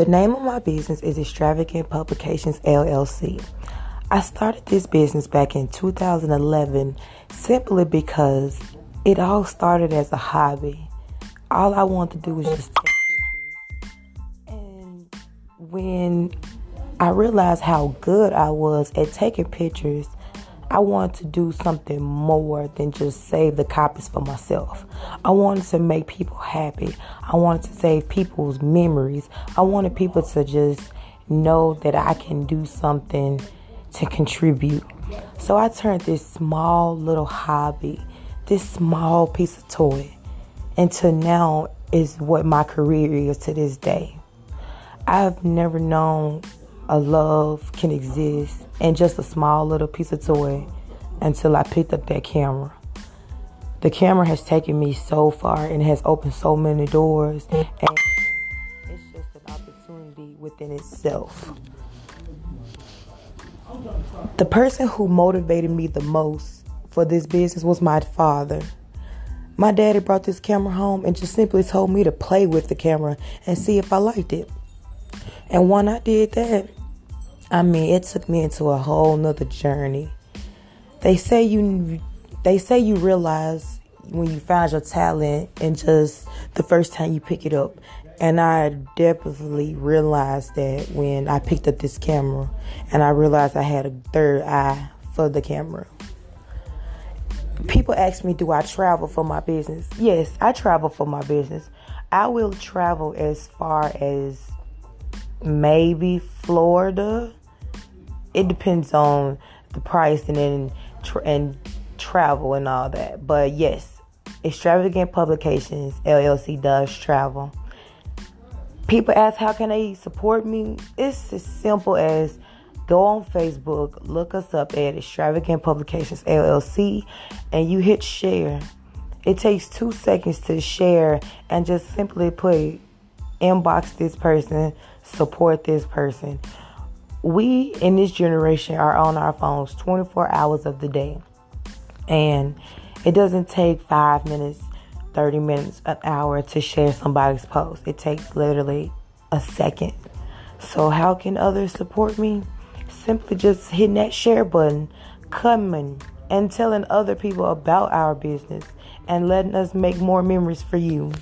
The name of my business is Extravagant Publications LLC. I started this business back in 2011 simply because it all started as a hobby. All I wanted to do was just take pictures. And when I realized how good I was at taking pictures, I wanted to do something more than just save the copies for myself. I wanted to make people happy. I wanted to save people's memories. I wanted people to just know that I can do something to contribute. So I turned this small little hobby, this small piece of toy, into now is what my career is to this day. I've never known a love can exist in just a small little piece of toy until I picked up that camera. The camera has taken me so far and has opened so many doors, and it's just an opportunity within itself. The person who motivated me the most for this business was my father. My daddy brought this camera home and just simply told me to play with the camera and see if I liked it. And when I did that, I mean, it took me into a whole nother journey. They say you, they say you realize when you find your talent and just the first time you pick it up. And I definitely realized that when I picked up this camera and I realized I had a third eye for the camera. People ask me, do I travel for my business? Yes, I travel for my business. I will travel as far as maybe Florida it depends on the price and then tra- and travel and all that. But yes, Extravagant Publications LLC does travel. People ask how can they support me? It's as simple as go on Facebook, look us up at Extravagant Publications LLC, and you hit share. It takes two seconds to share and just simply put inbox this person, support this person we in this generation are on our phones 24 hours of the day. And it doesn't take five minutes, 30 minutes, an hour to share somebody's post. It takes literally a second. So, how can others support me? Simply just hitting that share button, coming and telling other people about our business and letting us make more memories for you.